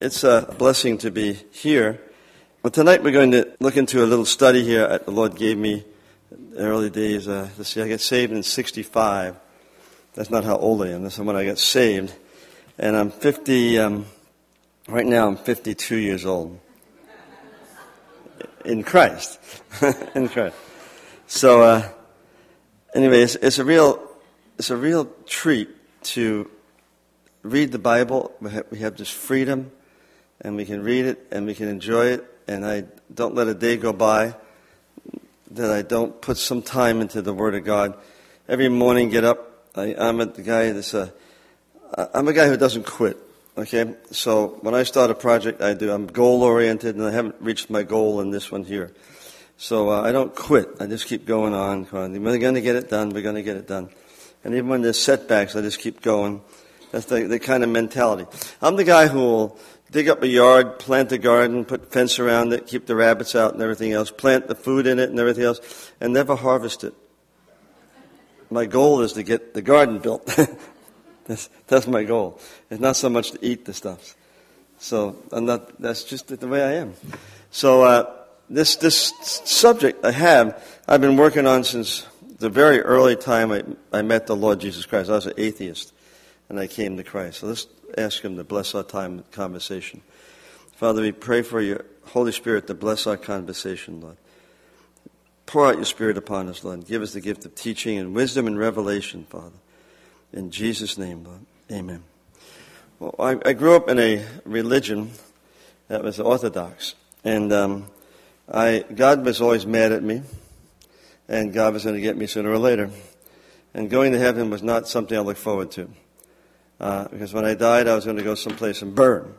It's a blessing to be here. But tonight we're going to look into a little study here that the Lord gave me in the early days. Uh, let's see, I got saved in 65. That's not how old I am. That's when I got saved. And I'm 50, um, right now I'm 52 years old. In Christ. in Christ. So, uh, anyway, it's, it's, a real, it's a real treat to read the Bible. We have, we have this freedom and we can read it and we can enjoy it. And I don't let a day go by that I don't put some time into the Word of God. Every morning, get up. I, am a guy that's a, I'm a guy who doesn't quit. Okay, so when I start a project, I do. I'm goal oriented, and I haven't reached my goal in this one here. So uh, I don't quit. I just keep going on. We're going to get it done. We're going to get it done. And even when there's setbacks, I just keep going. That's the, the kind of mentality. I'm the guy who will dig up a yard, plant a garden, put fence around it, keep the rabbits out and everything else, plant the food in it and everything else, and never harvest it. My goal is to get the garden built. that's, that's my goal. It's not so much to eat the stuff. So I'm not, that's just the way I am. So, uh, this, this subject I have, I've been working on since the very early time I, I met the Lord Jesus Christ. I was an atheist and I came to Christ. So let's ask Him to bless our time conversation. Father, we pray for your Holy Spirit to bless our conversation, Lord. Pour out your Spirit upon us, Lord. Give us the gift of teaching and wisdom and revelation, Father. In Jesus' name, Lord. Amen. Well, I, I grew up in a religion that was Orthodox. And um, I, God was always mad at me. And God was going to get me sooner or later. And going to heaven was not something I looked forward to. Uh, because when I died, I was going to go someplace and burn.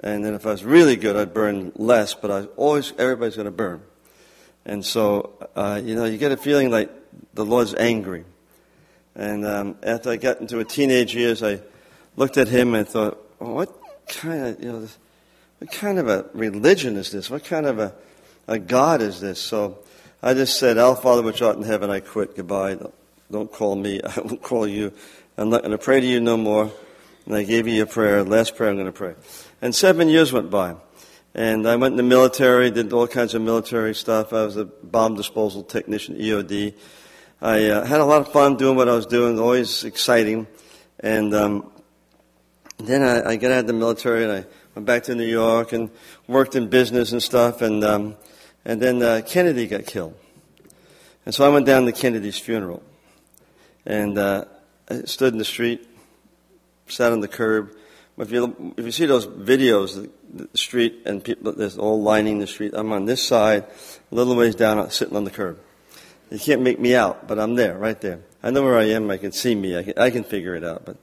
And then if I was really good, I'd burn less, but I always, everybody's going to burn. And so, uh, you know, you get a feeling like the Lord's angry. And um, after I got into a teenage years, I looked at him and thought, well, what kind of, you know, what kind of a religion is this? What kind of a, a God is this? So I just said, Our Father which art in heaven, I quit. Goodbye. Don't, don't call me. I will call you. I'm not going to pray to you no more. And I gave you your prayer. Last prayer I'm going to pray. And seven years went by. And I went in the military, did all kinds of military stuff. I was a bomb disposal technician, EOD. I uh, had a lot of fun doing what I was doing, always exciting. And um, then I, I, got out of the military and I went back to New York and worked in business and stuff. And, um, and then uh, Kennedy got killed. And so I went down to Kennedy's funeral. And uh, I stood in the street, sat on the curb. If you, if you see those videos, the, the street and people, there's all lining the street. I'm on this side, a little ways down, sitting on the curb. You can't make me out, but I'm there, right there. I know where I am. I can see me. I can, I can figure it out. But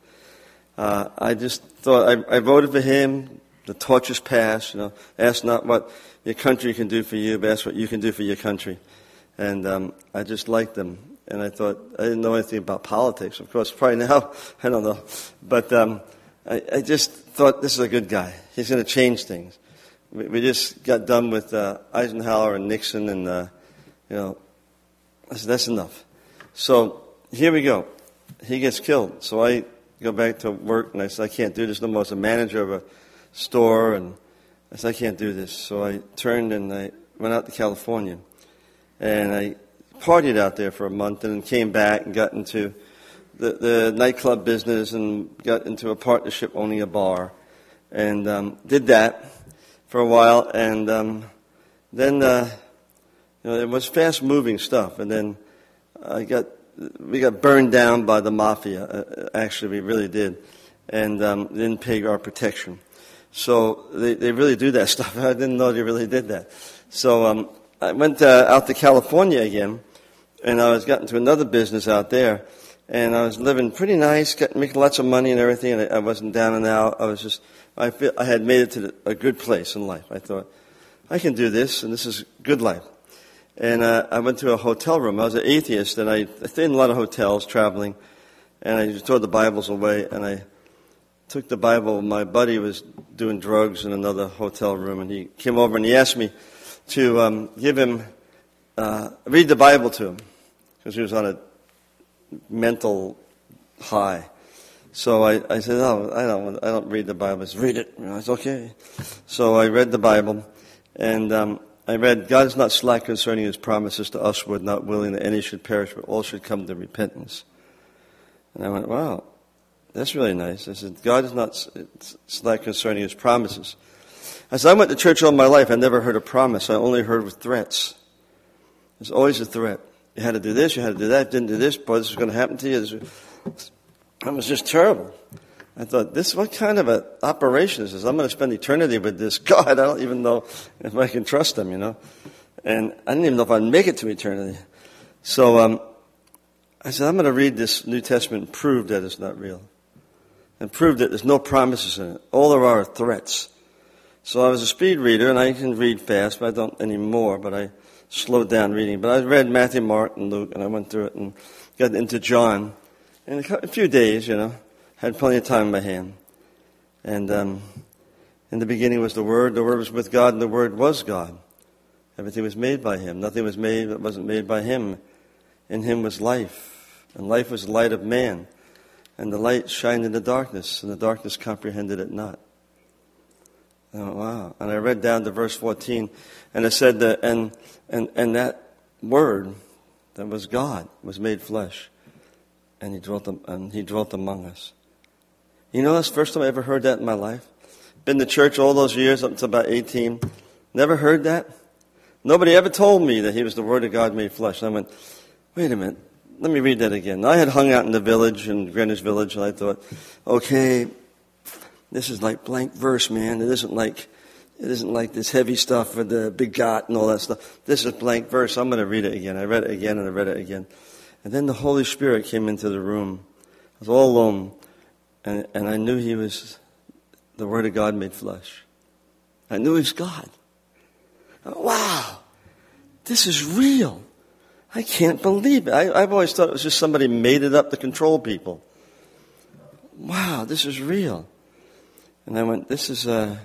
uh, I just thought I, I voted for him. The torch is passed. You know, ask not what your country can do for you, but ask what you can do for your country. And um, I just liked them and I thought I didn't know anything about politics. Of course, probably now I don't know, but um, I, I, just thought this is a good guy. He's going to change things. We, we, just got done with uh, Eisenhower and Nixon, and uh, you know, I said that's enough. So here we go. He gets killed. So I go back to work, and I said I can't do this no more. I was a manager of a store, and I said I can't do this. So I turned and I went out to California, and I partied out there for a month and then came back and got into the, the nightclub business and got into a partnership owning a bar. And um, did that for a while and um, then uh, you know it was fast moving stuff. And then I got we got burned down by the mafia uh, actually we really did. And um, didn't pay our protection. So they, they really do that stuff. I didn't know they really did that. So um, I went uh, out to California again, and I was getting to another business out there, and I was living pretty nice, getting making lots of money and everything, and I wasn't down and out. I was just, I feel I had made it to a good place in life. I thought, I can do this, and this is good life. And uh, I went to a hotel room. I was an atheist, and I, I stayed in a lot of hotels traveling, and I just threw the Bibles away, and I took the Bible. My buddy was doing drugs in another hotel room, and he came over and he asked me to um, give him, uh, read the Bible to him, because he was on a mental high. So I, I said, no, I don't, I don't read the Bible. I said, read it. You know, it's okay. So I read the Bible, and um, I read, God is not slack concerning his promises to us, we're not willing that any should perish, but all should come to repentance. And I went, wow, that's really nice. I said, God is not slack concerning his promises. Said, I went to church all my life. I never heard a promise. I only heard with threats. There's always a threat. You had to do this, you had to do that, didn't do this, boy, this is going to happen to you. That was just terrible. I thought, this, what kind of an operation is this? I'm going to spend eternity with this God. I don't even know if I can trust him, you know. And I didn't even know if I'd make it to eternity. So, um, I said, I'm going to read this New Testament and prove that it's not real. And prove that there's no promises in it. All there are are threats. So I was a speed reader and I can read fast, but I don't anymore, but I slowed down reading. But I read Matthew, Mark, and Luke, and I went through it and got into John in a few days, you know. Had plenty of time in my hand. And um, in the beginning was the Word. The Word was with God, and the Word was God. Everything was made by Him. Nothing was made that wasn't made by Him. In Him was life, and life was the light of man. And the light shined in the darkness, and the darkness comprehended it not. Oh, wow. And I read down to verse 14, and it said that, and, and, and that word that was God was made flesh, and he dwelt, and he dwelt among us. You know, that's the first time I ever heard that in my life. Been to church all those years up to about 18. Never heard that. Nobody ever told me that he was the Word of God made flesh. And I went, wait a minute. Let me read that again. I had hung out in the village, in Greenwich Village, and I thought, okay, this is like blank verse, man. It isn't like it isn't like this heavy stuff with the begot and all that stuff. This is blank verse. I'm going to read it again. I read it again and I read it again. And then the Holy Spirit came into the room. I was all alone. And, and I knew he was the Word of God made flesh. I knew he was God. Wow. This is real. I can't believe it. I, have always thought it was just somebody made it up to control people. Wow, this is real. And I went, this is uh,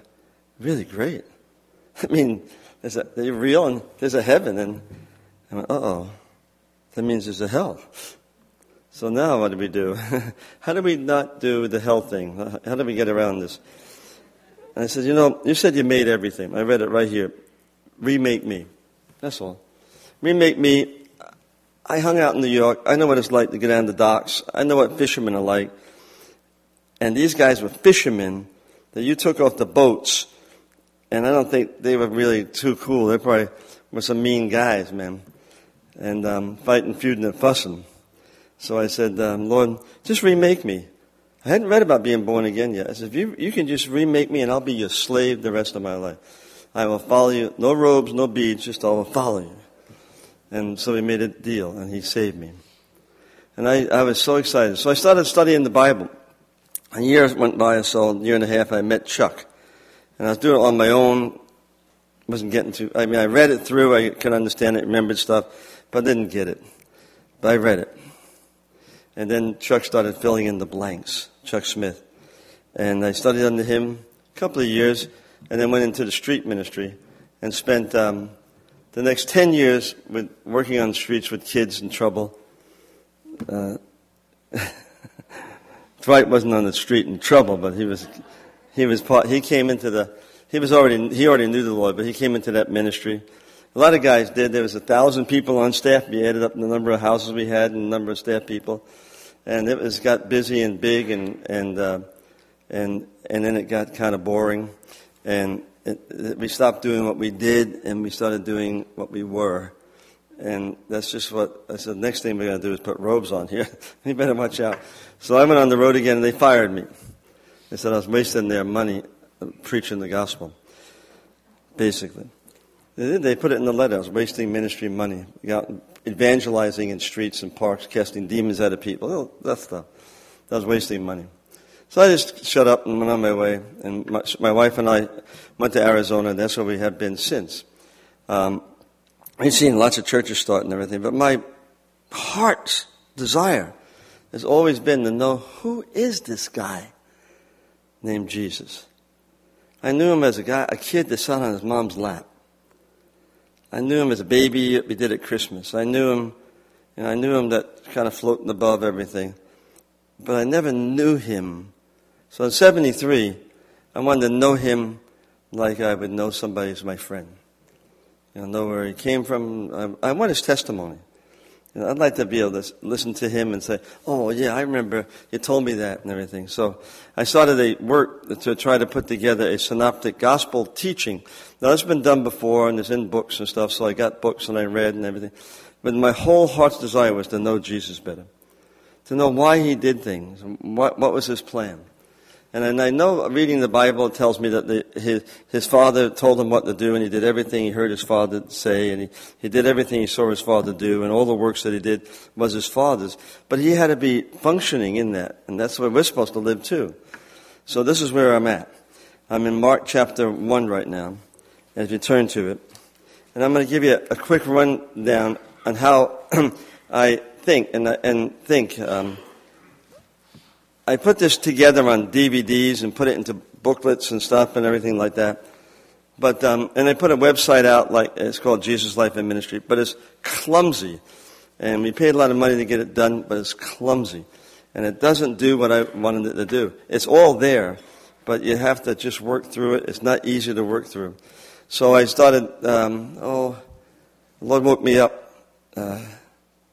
really great. I mean, there's a, they're real and there's a heaven. And I went, uh-oh, that means there's a hell. So now what do we do? How do we not do the hell thing? How do we get around this? And I said, you know, you said you made everything. I read it right here. Remake me. That's all. Remake me. I hung out in New York. I know what it's like to get on the docks. I know what fishermen are like. And these guys were fishermen that you took off the boats, and I don't think they were really too cool. They probably were some mean guys, man, and um, fighting, feuding, and fussing. So I said, um, Lord, just remake me. I hadn't read about being born again yet. I said, if you, you can just remake me, and I'll be your slave the rest of my life. I will follow you. No robes, no beads, just I will follow you. And so we made a deal, and he saved me. And I, I was so excited. So I started studying the Bible a year went by so, a year and a half, I met Chuck. And I was doing it on my own. Wasn't getting to, I mean, I read it through, I could understand it, remembered stuff, but I didn't get it. But I read it. And then Chuck started filling in the blanks, Chuck Smith. And I studied under him a couple of years, and then went into the street ministry and spent um, the next 10 years with, working on the streets with kids in trouble. Uh, Dwight wasn't on the street in trouble, but he was, he was part, he came into the, he was already, he already knew the Lord, but he came into that ministry. A lot of guys did. There was a thousand people on staff. We added up the number of houses we had and the number of staff people. And it was, got busy and big and, and, uh, and, and then it got kind of boring. And it, it, we stopped doing what we did and we started doing what we were. And that's just what I said. Next thing we're going to do is put robes on here. you better watch out. So I went on the road again and they fired me. They said I was wasting their money preaching the gospel. Basically. They put it in the letter. I was wasting ministry money. Evangelizing in streets and parks, casting demons out of people. That stuff. That was wasting money. So I just shut up and went on my way. And my, my wife and I went to Arizona, and that's where we have been since. Um, We've seen lots of churches start and everything, but my heart's desire has always been to know who is this guy named Jesus. I knew him as a guy, a kid that sat on his mom's lap. I knew him as a baby we did at Christmas. I knew him, and I knew him that kind of floating above everything. but I never knew him. So in 73, I wanted to know him like I would know somebody as my friend. You know, know where he came from. I, I want his testimony. Know, I'd like to be able to listen to him and say, "Oh, yeah, I remember you told me that and everything." So I started a work to try to put together a synoptic gospel teaching. Now, it's been done before and it's in books and stuff. So I got books and I read and everything. But my whole heart's desire was to know Jesus better, to know why he did things, what what was his plan. And I know reading the Bible tells me that the, his, his father told him what to do and he did everything he heard his father say and he, he did everything he saw his father do and all the works that he did was his father's. But he had to be functioning in that and that's where we're supposed to live too. So this is where I'm at. I'm in Mark chapter 1 right now as you turn to it. And I'm going to give you a, a quick rundown on how I think and, and think um, I put this together on DVDs and put it into booklets and stuff and everything like that. But um, and I put a website out like it's called Jesus Life and Ministry, but it's clumsy, and we paid a lot of money to get it done, but it's clumsy, and it doesn't do what I wanted it to do. It's all there, but you have to just work through it. It's not easy to work through. So I started. Um, oh, the Lord woke me up. Uh,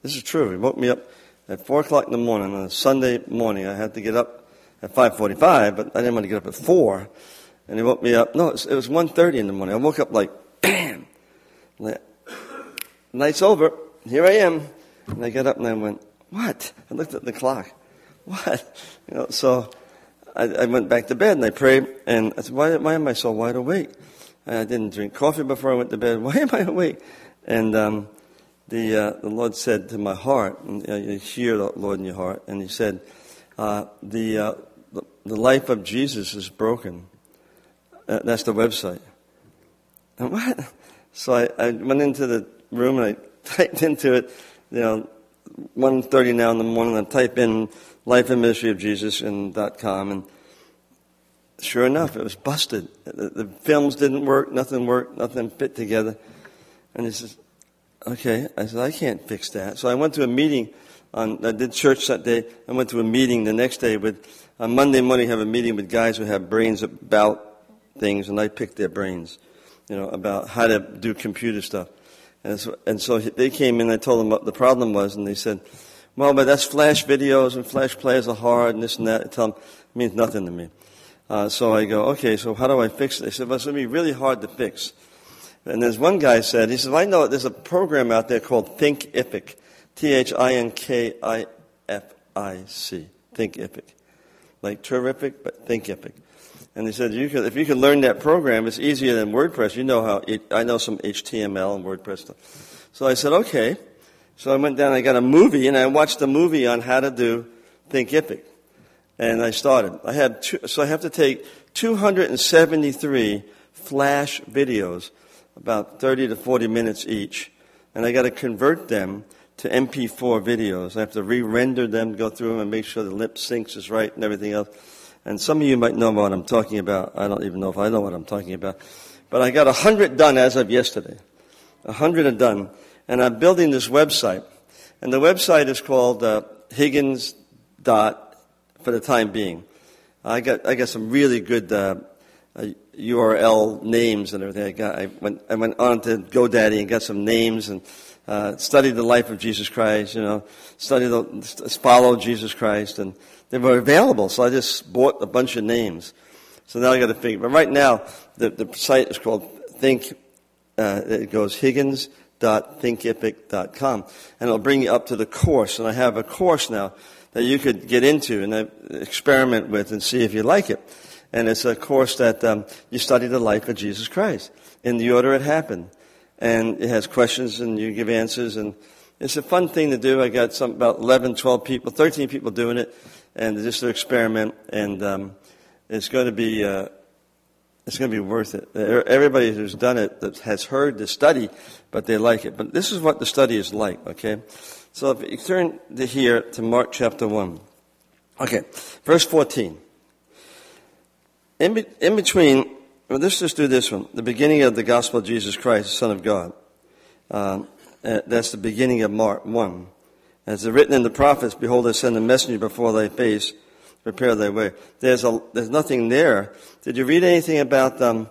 this is true. He woke me up at four o'clock in the morning on a Sunday morning. I had to get up at five forty-five, but I didn't want to get up at four. And he woke me up. No, it was, one thirty in the morning. I woke up like, bam, night's over. Here I am. And I got up and I went, what? I looked at the clock. What? You know, so I, I went back to bed and I prayed and I said, why, why am I so wide awake? I didn't drink coffee before I went to bed. Why am I awake? And um, the, uh, the Lord said to my heart, and you hear the Lord in your heart, and He said, uh, the, uh, the, the life of Jesus is broken. Uh, that's the website. And what? So I, I went into the room and I typed into it, you know, 1.30 now in the morning, I type in life and ministry of Jesus and dot com, and sure enough, it was busted. The, the films didn't work, nothing worked, nothing fit together. And he says, Okay, I said, I can't fix that. So I went to a meeting on, I did church that day. I went to a meeting the next day with, on Monday morning, I have a meeting with guys who have brains about things, and I picked their brains, you know, about how to do computer stuff. And so, and so they came in, I told them what the problem was, and they said, well, but that's flash videos, and flash players are hard, and this and that. I tell them, it means nothing to me. Uh, so I go, okay, so how do I fix it? They said, well, it's going to be really hard to fix. And there's one guy said, he said, I know there's a program out there called Think Epic, Thinkific. T-H-I-N-K-I-F-I-C. Thinkific. Like terrific, but Thinkific. And he said, you could, if you could learn that program, it's easier than WordPress. You know how, it, I know some HTML and WordPress stuff. So I said, okay. So I went down, I got a movie, and I watched a movie on how to do Thinkific. And I started. I had two, so I have to take 273 flash videos about 30 to 40 minutes each, and I got to convert them to MP4 videos. I have to re-render them, go through them, and make sure the lip syncs is right and everything else. And some of you might know what I'm talking about. I don't even know if I know what I'm talking about. But I got a hundred done as of yesterday. A hundred are done. And I'm building this website. And the website is called uh, Higgins dot for the time being. I got I got some really good uh, uh, URL names and everything. I, got, I, went, I went on to GoDaddy and got some names and uh, studied the life of Jesus Christ, you know, studied the, followed Jesus Christ, and they were available. So I just bought a bunch of names. So now I got to figure. But right now, the, the site is called Think. Uh, it goes Higgins.thinkific.com, and it'll bring you up to the course. And I have a course now that you could get into and experiment with and see if you like it. And it's a course that um, you study the life of Jesus Christ in the order it happened. And it has questions and you give answers. And it's a fun thing to do. I got some, about 11, 12 people, 13 people doing it. And just an experiment. And um, it's going to be. Uh, it's going to be worth it. Everybody who's done it has heard the study, but they like it. But this is what the study is like, okay? So if you turn to here to Mark chapter 1. Okay, verse 14. In, be, in between, well, let's just do this one. The beginning of the gospel of Jesus Christ, the Son of God. Um, uh, that's the beginning of Mark 1. As it's written in the prophets, behold, I send a messenger before thy face, prepare thy way. There's a, there's nothing there. Did you read anything about, um,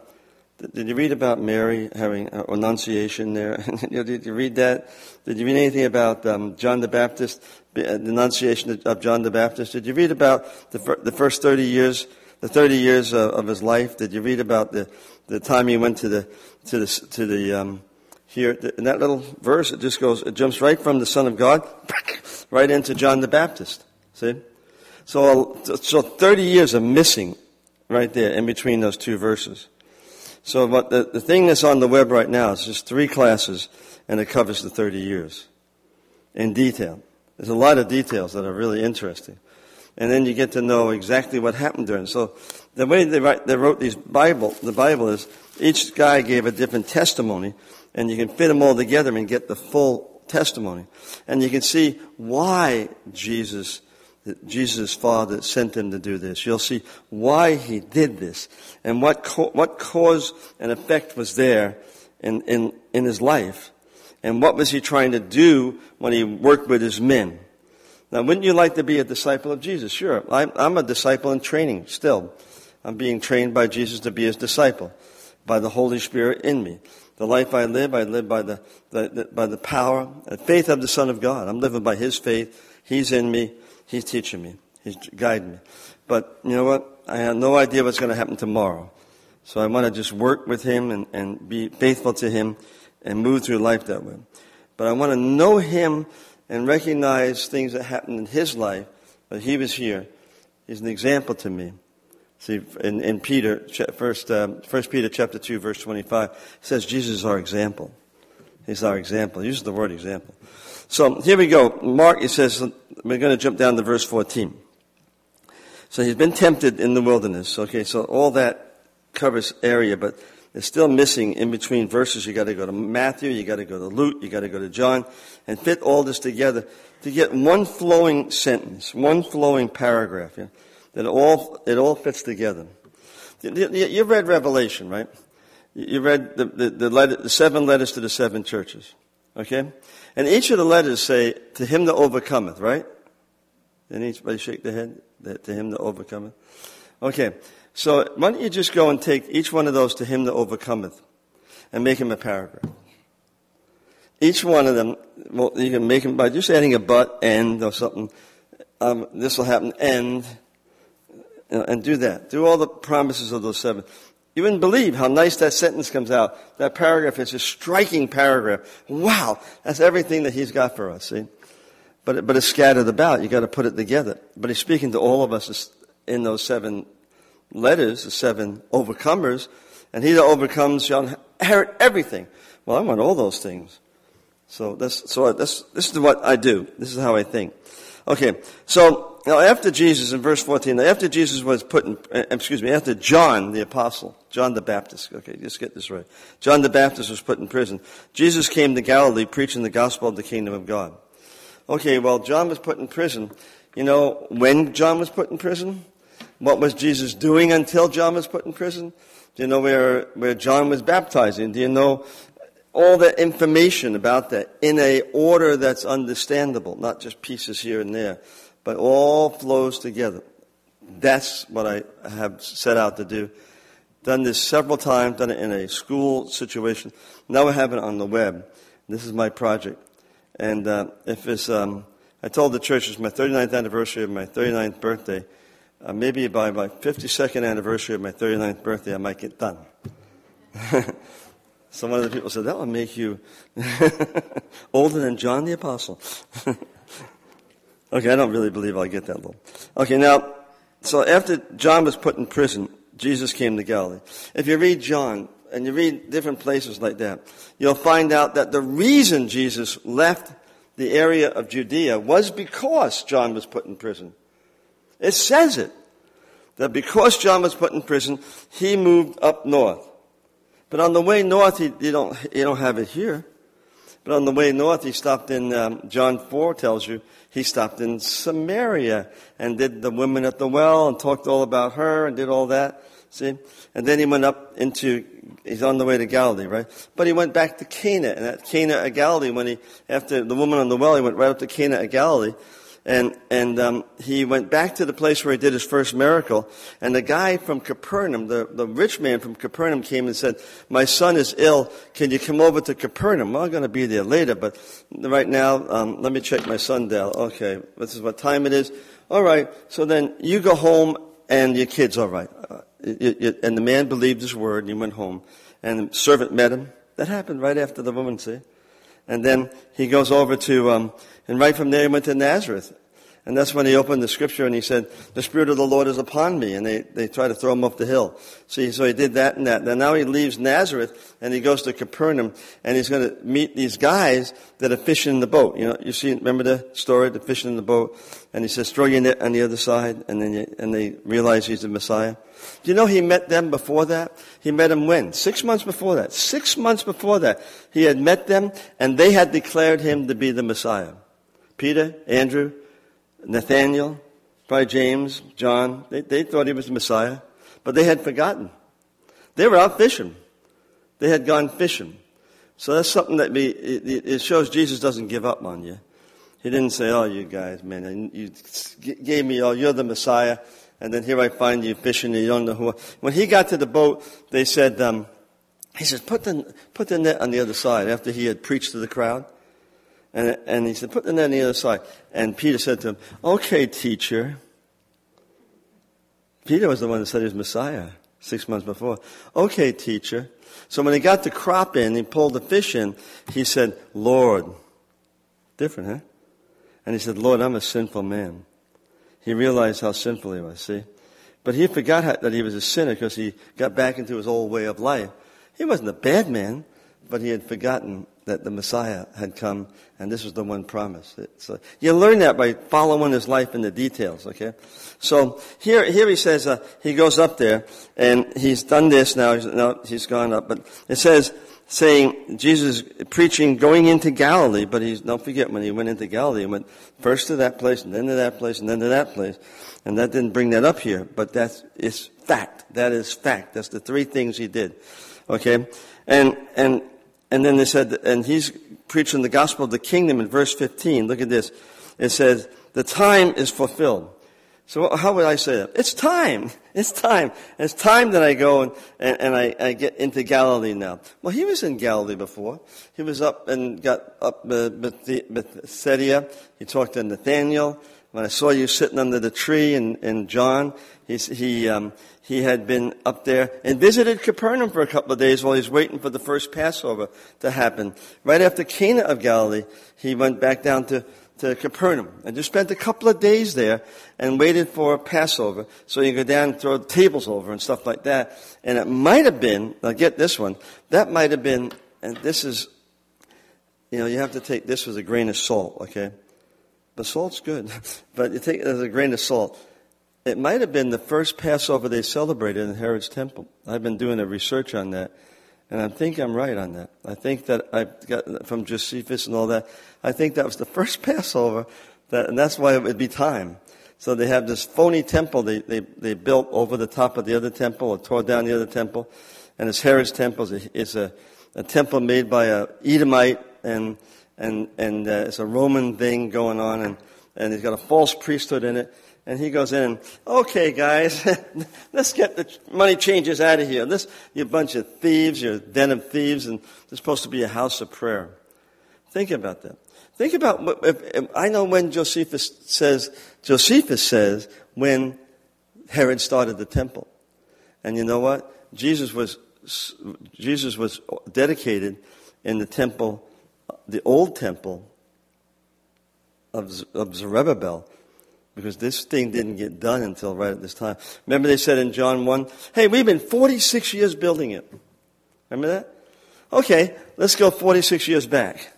did you read about Mary having an annunciation there? did you read that? Did you read anything about um, John the Baptist, the annunciation of John the Baptist? Did you read about the, fir- the first 30 years, the 30 years of, of, his life? Did you read about the, the time he went to the, to the, to the, um, here, in that little verse, it just goes, it jumps right from the Son of God, right into John the Baptist. See? So, so 30 years of missing right there in between those two verses. So but the, the thing that's on the web right now is just three classes and it covers the 30 years in detail. There's a lot of details that are really interesting. And then you get to know exactly what happened during. So the way they, write, they wrote these Bible, the Bible is each guy gave a different testimony and you can fit them all together and get the full testimony. And you can see why Jesus Jesus' Father sent him to do this. You'll see why he did this and what, co- what cause and effect was there in, in, in his life. And what was he trying to do when he worked with his men? Now, wouldn't you like to be a disciple of Jesus? Sure. I'm, I'm a disciple in training still. I'm being trained by Jesus to be his disciple, by the Holy Spirit in me. The life I live, I live by the, the, the by the power and faith of the Son of God. I'm living by his faith. He's in me. He's teaching me. He's guiding me. But you know what? I have no idea what's going to happen tomorrow. So I want to just work with Him and, and be faithful to Him and move through life that way. But I want to know Him and recognize things that happened in His life. But He was here. He's an example to me. See, in, in Peter, first, um, first Peter chapter 2, verse 25, says Jesus is our example. He's our example. He uses the word example. So here we go. Mark, he says, we're going to jump down to verse 14. So he's been tempted in the wilderness. Okay, so all that covers area, but it's still missing in between verses. You got to go to Matthew, you got to go to Luke, you got to go to John, and fit all this together to get one flowing sentence, one flowing paragraph. Yeah, that all it all fits together. You read Revelation, right? You read the the, the, letter, the seven letters to the seven churches. Okay, and each of the letters say, to him that overcometh, right? And each shake their head? That To him that overcometh. Okay. So why don't you just go and take each one of those to him that overcometh and make him a paragraph. Each one of them, well, you can make them by just adding a but, end, or something. Um, this will happen, end, and do that. Do all the promises of those seven. You wouldn't believe how nice that sentence comes out. That paragraph is a striking paragraph. Wow, that's everything that he's got for us, see? But, but it's scattered about. You've got to put it together. But he's speaking to all of us in those seven letters, the seven overcomers. And he that overcomes shall inherit everything. Well, I want all those things. So that's, so that's, this is what I do. This is how I think. Okay, so now after Jesus, in verse 14, after Jesus was put in, uh, excuse me, after John the apostle, John the Baptist, okay, just get this right. John the Baptist was put in prison. Jesus came to Galilee preaching the gospel of the kingdom of God. Okay, well, John was put in prison. You know, when John was put in prison? What was Jesus doing until John was put in prison? Do you know where, where John was baptizing? Do you know all the information about that in a order that's understandable, not just pieces here and there, but all flows together. That's what I have set out to do. Done this several times, done it in a school situation. Now I have it on the web. This is my project. And uh, if it's, um, I told the church it's my 39th anniversary of my 39th birthday. Uh, maybe by my 52nd anniversary of my 39th birthday, I might get done. Some other people said, that would make you older than John the Apostle. okay, I don't really believe I'll get that low. Okay, now, so after John was put in prison, Jesus came to Galilee. If you read John, and you read different places like that, you'll find out that the reason Jesus left the area of Judea was because John was put in prison. It says it. That because John was put in prison, he moved up north. But on the way north, he, you, don't, you don't have it here. But on the way north, he stopped in, um, John 4 tells you, he stopped in Samaria and did the woman at the well and talked all about her and did all that. See? And then he went up into, he's on the way to Galilee, right? But he went back to Cana, and at Cana of Galilee, when he, after the woman on the well, he went right up to Cana of Galilee, and, and um, he went back to the place where he did his first miracle. And the guy from Capernaum, the, the rich man from Capernaum came and said, my son is ill. Can you come over to Capernaum? Well, I'm going to be there later, but right now, um, let me check my son down. Okay, this is what time it is. All right, so then you go home and your kid's all right. Uh, and the man believed his word and he went home. And the servant met him. That happened right after the woman, see? And then he goes over to, um, and right from there he went to Nazareth. And that's when he opened the scripture and he said, the Spirit of the Lord is upon me. And they, they try to throw him off the hill. See, so he did that and that. And now he leaves Nazareth and he goes to Capernaum and he's going to meet these guys that are fishing in the boat. You know, you see, remember the story, the fishing in the boat? And he says, throw your net on the other side. And then you, and they realize he's the Messiah. Do you know he met them before that? He met them when? Six months before that. Six months before that. He had met them and they had declared him to be the Messiah. Peter, Andrew, Nathaniel, probably James, John, they, they thought he was the Messiah, but they had forgotten. They were out fishing. They had gone fishing. So that's something that be, it, it shows Jesus doesn't give up on you. He didn't say, oh, you guys, man, you gave me, oh, you're the Messiah, and then here I find you fishing, you don't know who. When he got to the boat, they said, um, he said, put the, put the net on the other side after he had preached to the crowd. And, and he said, put the net on the other side. And Peter said to him, okay, teacher. Peter was the one that said he was Messiah six months before. Okay, teacher. So when he got the crop in, he pulled the fish in, he said, Lord. Different, huh? And he said, Lord, I'm a sinful man. He realized how sinful he was, see? But he forgot how, that he was a sinner because he got back into his old way of life. He wasn't a bad man, but he had forgotten that the Messiah had come, and this was the one promise. So you learn that by following his life in the details. Okay, so here, here he says uh, he goes up there, and he's done this now. He's, now he's gone up, but it says saying Jesus preaching going into Galilee, but he's don't forget when he went into Galilee, he went first to that place, and then to that place, and then to that place, and that didn't bring that up here, but that's is fact. That is fact. That's the three things he did. Okay, and and and then they said, and he's preaching the gospel of the kingdom in verse 15. Look at this. It says, the time is fulfilled. So how would I say that? It's time. It's time. It's time that I go and, and, and I, I, get into Galilee now. Well, he was in Galilee before. He was up and got up uh, Bethsaida. He talked to Nathaniel. When I saw you sitting under the tree in, in John, he, he, um, he had been up there and visited Capernaum for a couple of days while he was waiting for the first Passover to happen. Right after Cana of Galilee, he went back down to, to Capernaum and just spent a couple of days there and waited for Passover so you go down and throw the tables over and stuff like that. And it might have been, now get this one, that might have been, and this is, you know, you have to take this with a grain of salt, okay? But salt's good, but you take it as a grain of salt. It might have been the first Passover they celebrated in Herod's temple. I've been doing a research on that, and I think I'm right on that. I think that I got from Josephus and all that. I think that was the first Passover, that, and that's why it would be time. So they have this phony temple they, they, they built over the top of the other temple or tore down the other temple. And it's Herod's temple. It's a, a temple made by a Edomite and, and, and uh, it's a Roman thing going on and, and he's got a false priesthood in it. And he goes in, okay, guys, let's get the money changers out of here. This, you bunch of thieves, you're a den of thieves, and it's supposed to be a house of prayer. Think about that. Think about, if, if, I know when Josephus says, Josephus says when Herod started the temple. And you know what? Jesus was, Jesus was dedicated in the temple, the old temple of, of Zerubbabel because this thing didn't get done until right at this time. Remember they said in John 1, hey, we've been 46 years building it. Remember that? Okay, let's go 46 years back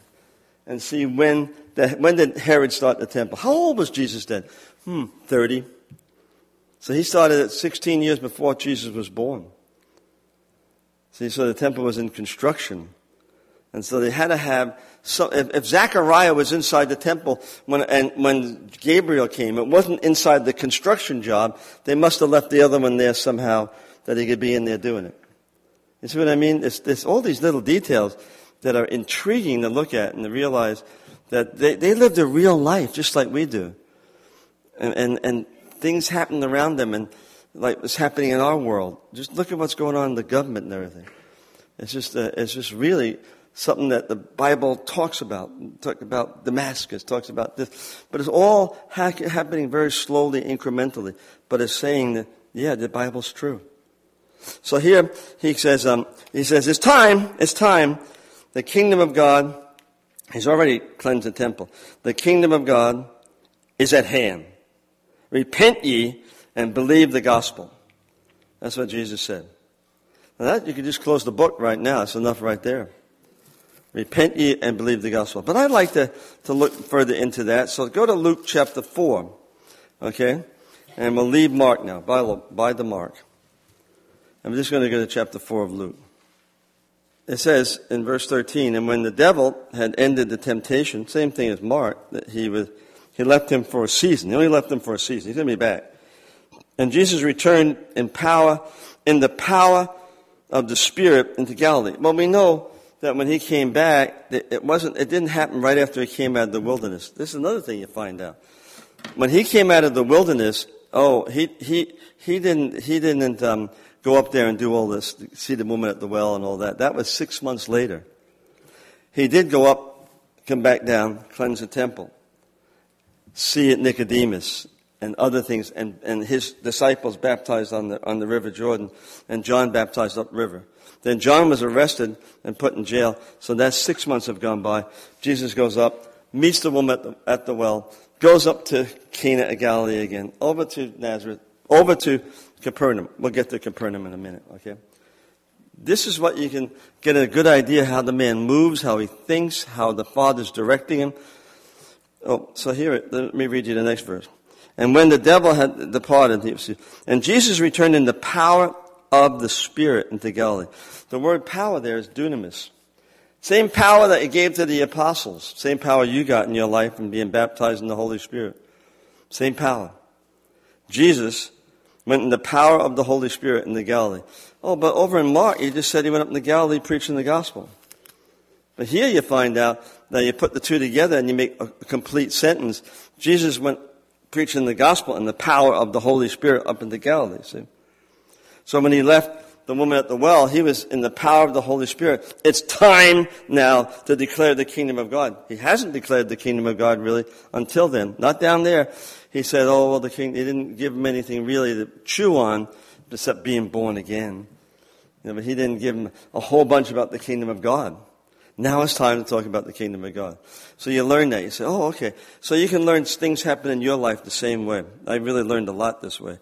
and see when, the, when did Herod start the temple? How old was Jesus then? Hmm, 30. So he started at 16 years before Jesus was born. See, so the temple was in construction. And so they had to have so if, if Zechariah was inside the temple when, and when Gabriel came, it wasn't inside the construction job. They must have left the other one there somehow that he could be in there doing it. You see what I mean? It's, all these little details that are intriguing to look at and to realize that they, they lived a real life just like we do. And, and, and things happened around them and like what's happening in our world. Just look at what's going on in the government and everything. It's just, uh, it's just really something that the Bible talks about. Talk about Damascus, talks about this. But it's all ha- happening very slowly, incrementally. But it's saying that, yeah, the Bible's true. So here he says, um, he says, it's time, it's time. The kingdom of God, he's already cleansed the temple. The kingdom of God is at hand. Repent ye and believe the gospel. That's what Jesus said. Now that you can just close the book right now. It's enough right there. Repent ye and believe the gospel. But I'd like to, to look further into that. So go to Luke chapter 4. Okay? And we'll leave Mark now. By, by the Mark. I'm just going to go to chapter 4 of Luke. It says in verse 13, and when the devil had ended the temptation, same thing as Mark, that he was, he left him for a season. He only left him for a season. He's going to be back. And Jesus returned in power, in the power of the Spirit into Galilee. Well, we know that when he came back, it wasn't, it didn't happen right after he came out of the wilderness. This is another thing you find out. When he came out of the wilderness, oh, he, he, he didn't, he didn't, um, go up there and do all this, see the woman at the well and all that. That was six months later. He did go up, come back down, cleanse the temple, see it Nicodemus, and other things, and, and his disciples baptized on the, on the river Jordan, and John baptized upriver. Then John was arrested and put in jail, so that's six months have gone by. Jesus goes up, meets the woman at the, at the well, goes up to Cana of Galilee again, over to Nazareth, over to Capernaum. We'll get to Capernaum in a minute, okay? This is what you can get a good idea how the man moves, how he thinks, how the Father's directing him. Oh, so here, let me read you the next verse. And when the devil had departed, and Jesus returned in the power of the Spirit into Galilee. The word power there is dunamis. Same power that he gave to the apostles. Same power you got in your life from being baptized in the Holy Spirit. Same power. Jesus went in the power of the Holy Spirit in the Galilee. Oh, but over in Mark, he just said he went up in the Galilee preaching the gospel. But here you find out that you put the two together and you make a complete sentence. Jesus went preaching the gospel and the power of the Holy Spirit up in the Galilee. See? So when he left the woman at the well, he was in the power of the Holy Spirit. It's time now to declare the kingdom of God. He hasn't declared the kingdom of God really until then. Not down there. He said, oh, well, the king, he didn't give him anything really to chew on except being born again. You know, but he didn't give him a whole bunch about the kingdom of God. Now it's time to talk about the kingdom of God. So you learn that. You say, oh, okay. So you can learn things happen in your life the same way. I really learned a lot this way.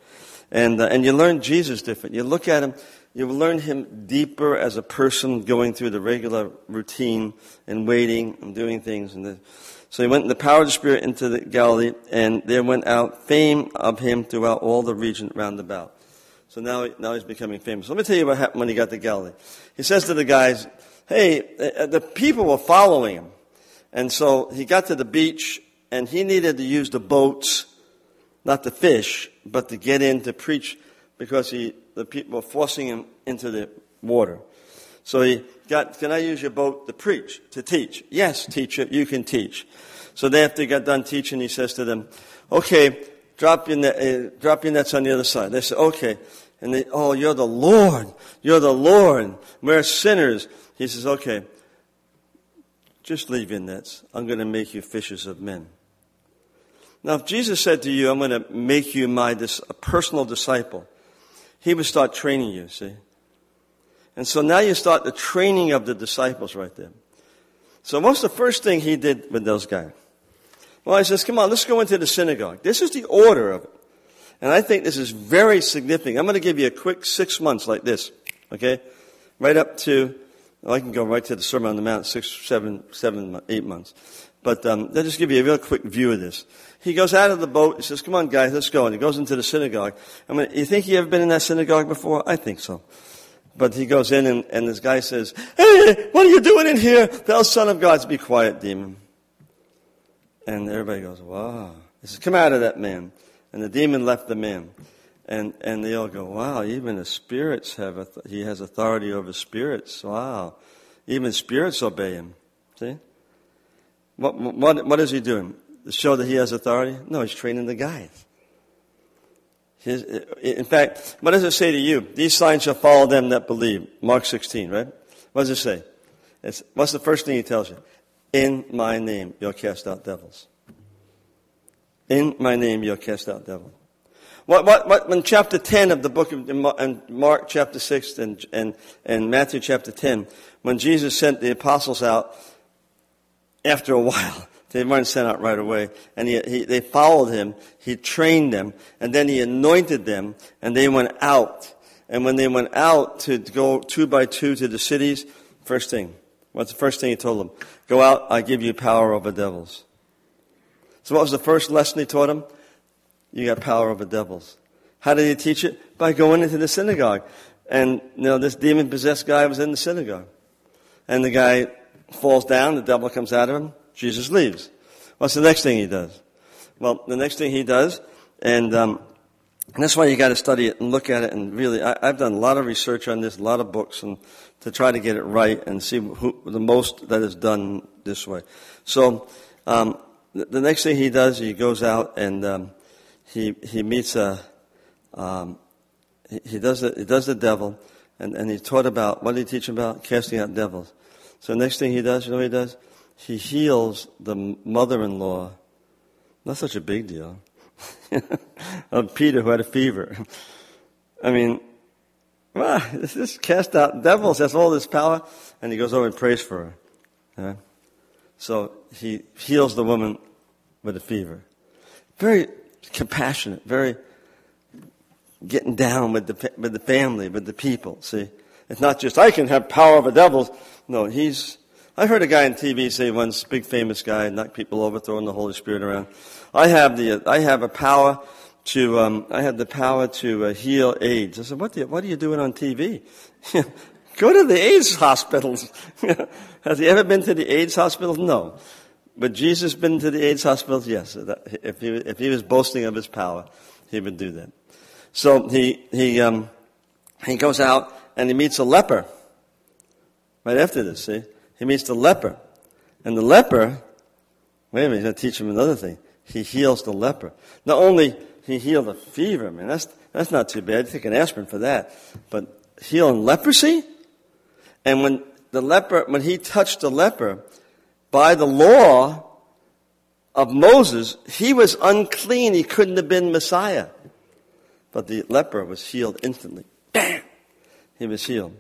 And, uh, and you learn Jesus different. You look at him, you learn him deeper as a person going through the regular routine and waiting and doing things. And the, so he went in the power of the Spirit into the Galilee, and there went out fame of him throughout all the region round about. So now, now he's becoming famous. Let me tell you what happened when he got to Galilee. He says to the guys, hey, uh, the people were following him. And so he got to the beach and he needed to use the boats, not to fish, but to get in to preach because he, the people were forcing him into the water. So he got, can I use your boat to preach, to teach? Yes, teacher, you can teach. So they after he got done teaching, he says to them, okay, drop your, net, uh, drop your nets on the other side. They said, okay. And they, oh, you're the Lord. You're the Lord. We're sinners. He says, okay, just leave your nets. I'm going to make you fishers of men. Now, if Jesus said to you, I'm going to make you my dis- a personal disciple, he would start training you, see? And so now you start the training of the disciples right there. So what's the first thing he did with those guys? Well, he says, come on, let's go into the synagogue. This is the order of it. And I think this is very significant. I'm going to give you a quick six months like this, okay? Right up to well, I can go right to the Sermon on the Mount, six, seven, seven, eight months. But um, I'll just give you a real quick view of this. He goes out of the boat. He says, "Come on, guys, let's go." And he goes into the synagogue. I mean, you think you ever been in that synagogue before? I think so. But he goes in, and, and this guy says, "Hey, what are you doing in here? Thou son of God, be quiet, demon." And everybody goes, "Wow!" He says, "Come out of that man." And the demon left the man. And, and they all go, wow, even the spirits have, a, he has authority over spirits. Wow. Even spirits obey him. See? What, what, what is he doing? To show that he has authority? No, he's training the guys. His, in fact, what does it say to you? These signs shall follow them that believe. Mark 16, right? What does it say? It's, what's the first thing he tells you? In my name you'll cast out devils. In my name you'll cast out devils. What, what, what, in chapter 10 of the book of in Mark chapter 6 and, and, and Matthew chapter 10, when Jesus sent the apostles out, after a while, they weren't sent out right away, and he, he, they followed him, he trained them, and then he anointed them, and they went out. And when they went out to go two by two to the cities, first thing, what's the first thing he told them? Go out, I give you power over devils. So what was the first lesson he taught them? You got power over devils. How did he teach it? By going into the synagogue. And, you know, this demon possessed guy was in the synagogue. And the guy falls down, the devil comes out of him, Jesus leaves. What's the next thing he does? Well, the next thing he does, and, um, and that's why you got to study it and look at it and really, I, have done a lot of research on this, a lot of books, and to try to get it right and see who, the most that is done this way. So, um, the, the, next thing he does, he goes out and um, he he meets a um, he, he, does the, he does the devil, and, and he taught about what did he teach about casting out devils. So the next thing he does, you know what he does? He heals the mother-in-law. Not such a big deal. of oh, Peter who had a fever. I mean, well, this is cast out devils has all this power, and he goes over and prays for her. Yeah? So he heals the woman with a fever. Very compassionate, very getting down with the, with the family, with the people, see. It's not just, I can have power over devils. No, he's, I heard a guy on TV say once, big famous guy, knock people over, throwing the Holy Spirit around. I have the, I have a power to, um, I have the power to uh, heal AIDS. I said, what, do you, what are you doing on TV? Go to the AIDS hospitals. Has he ever been to the AIDS hospitals? No. But Jesus been to the AIDS hospitals? Yes. If he, if he was boasting of his power, he would do that. So he, he, um, he goes out and he meets a leper. Right after this, see? He meets the leper. And the leper, wait a minute, he's going to teach him another thing. He heals the leper. Not only he healed a fever, man, that's, that's not too bad. Take an aspirin for that. But healing leprosy? And when the leper, when he touched the leper, by the law of Moses, he was unclean. He couldn't have been Messiah. But the leper was healed instantly. Bam! He was healed.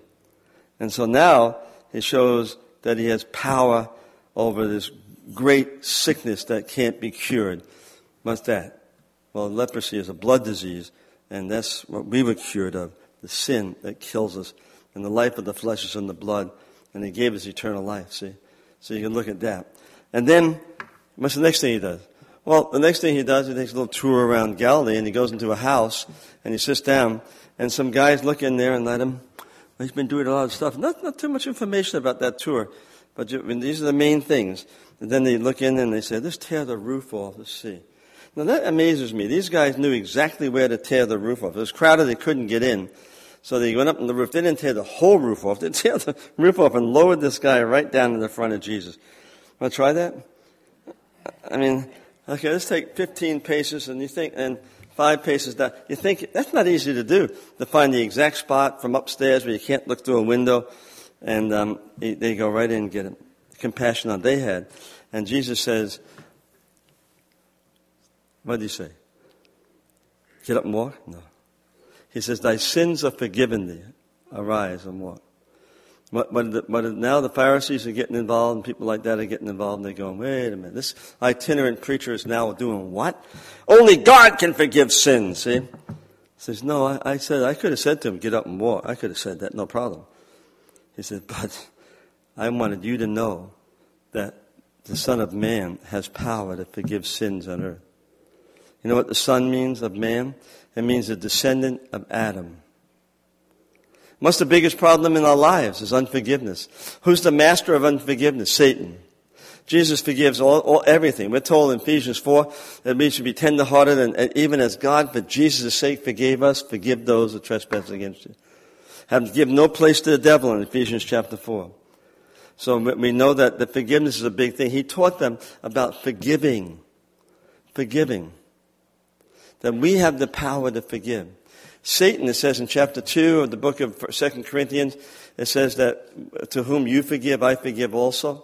And so now he shows that he has power over this great sickness that can't be cured. What's that? Well, leprosy is a blood disease, and that's what we were cured of the sin that kills us. And the life of the flesh is in the blood, and he gave us eternal life, see? So you can look at that. And then, what's the next thing he does? Well, the next thing he does, he takes a little tour around Galilee, and he goes into a house, and he sits down, and some guys look in there and let him. He's been doing a lot of stuff. Not, not too much information about that tour, but you, these are the main things. And then they look in and they say, let's tear the roof off, let's see. Now that amazes me. These guys knew exactly where to tear the roof off. It was crowded, they couldn't get in. So they went up on the roof. They didn't tear the whole roof off. They tear the roof off and lowered this guy right down in the front of Jesus. Want to try that? I mean, okay, let's take 15 paces and you think, and five paces down. You think, that's not easy to do, to find the exact spot from upstairs where you can't look through a window. And um, they go right in and get. Compassion on they had. And Jesus says, what did he say? Get up and walk? No. He says, Thy sins are forgiven thee. Arise and walk. But, but, but now the Pharisees are getting involved and people like that are getting involved and they're going, wait a minute, this itinerant preacher is now doing what? Only God can forgive sins, see? He says, no, I, I said, I could have said to him, get up and walk. I could have said that, no problem. He said, but I wanted you to know that the Son of Man has power to forgive sins on earth. You know what the Son means of man? It means a descendant of Adam. What's the biggest problem in our lives is unforgiveness. Who's the master of unforgiveness? Satan. Jesus forgives all, all, everything. We're told in Ephesians 4 that we should be tenderhearted and, and even as God, for Jesus' sake, forgave us, forgive those who trespass against you. Have to give no place to the devil in Ephesians chapter 4. So we know that the forgiveness is a big thing. He taught them about forgiving. Forgiving. That we have the power to forgive. Satan, it says in chapter 2 of the book of 2 Corinthians, it says that to whom you forgive, I forgive also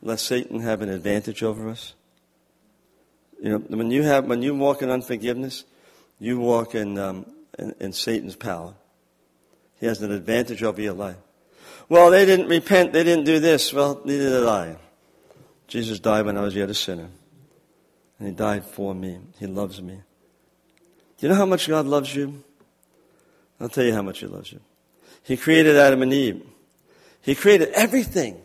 lest Satan have an advantage over us? You know, when you have, when you walk in unforgiveness, you walk in, um, in, in Satan's power. He has an advantage over your life. Well, they didn't repent. They didn't do this. Well, neither did I. Jesus died when I was yet a sinner. And he died for me. He loves me. Do you know how much God loves you? I'll tell you how much he loves you. He created Adam and Eve. He created everything.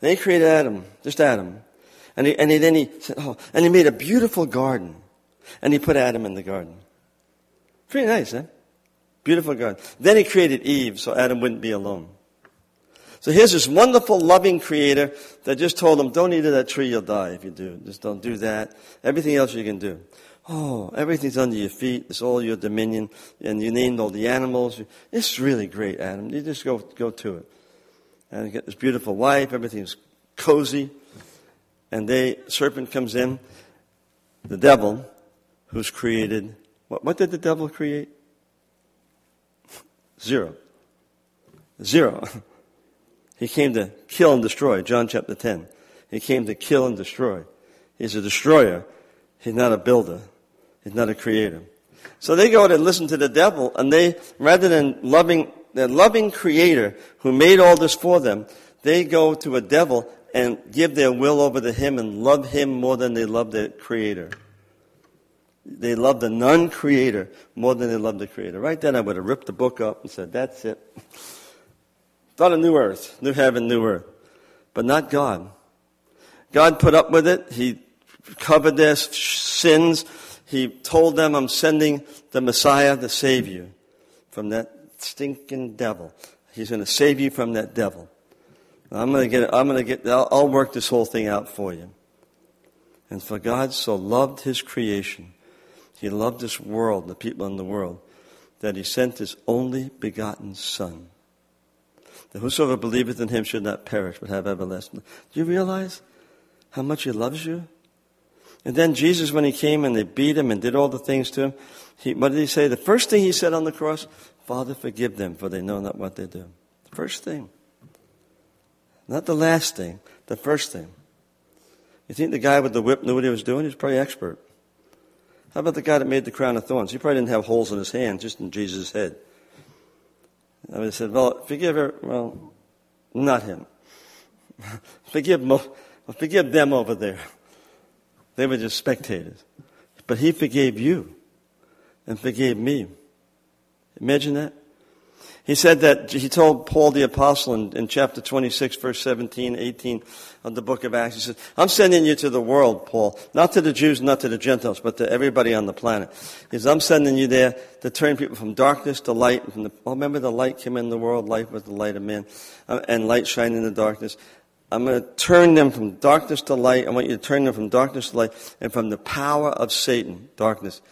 Then he created Adam, just Adam. And, he, and he, then he said, oh, and he made a beautiful garden. And he put Adam in the garden. Pretty nice, eh? Beautiful garden. Then he created Eve so Adam wouldn't be alone. So here's this wonderful, loving creator that just told him, don't eat of that tree, you'll die if you do. Just don't do that. Everything else you can do. Oh, everything's under your feet. It's all your dominion. And you named all the animals. It's really great, Adam. You just go, go to it and you get this beautiful wife, everything's cozy, and the serpent comes in, the devil, who's created, what, what did the devil create? Zero. Zero. He came to kill and destroy, John chapter 10. He came to kill and destroy. He's a destroyer. He's not a builder. He's not a creator. So they go out and listen to the devil, and they, rather than loving the loving creator who made all this for them, they go to a devil and give their will over to him and love him more than they love the creator. They love the non-creator more than they love the creator. Right then I would have ripped the book up and said, that's it. Thought of new earth, new heaven, new earth. But not God. God put up with it. He covered their sins. He told them, I'm sending the Messiah to save you from that stinking devil. He's going to save you from that devil. I'm going to get, I'm going to get, I'll, I'll work this whole thing out for you. And for God so loved his creation, he loved this world, the people in the world, that he sent his only begotten Son. That whosoever believeth in him should not perish, but have everlasting. Life. Do you realize how much he loves you? And then Jesus, when he came and they beat him and did all the things to him, he, what did he say? The first thing he said on the cross, Father, forgive them, for they know not what they do. The first thing. Not the last thing, the first thing. You think the guy with the whip knew what he was doing? He was probably expert. How about the guy that made the crown of thorns? He probably didn't have holes in his hand, just in Jesus' head. I would said, well, forgive her. Well, not him. forgive, mo- forgive them over there. They were just spectators. But he forgave you and forgave me. Imagine that. He said that, he told Paul the apostle in, in, chapter 26, verse 17, 18 of the book of Acts, he says, I'm sending you to the world, Paul. Not to the Jews, not to the Gentiles, but to everybody on the planet. He says, I'm sending you there to turn people from darkness to light. From the, well, remember the light came in the world, light was the light of man, uh, and light shined in the darkness. I'm going to turn them from darkness to light. I want you to turn them from darkness to light and from the power of Satan, darkness,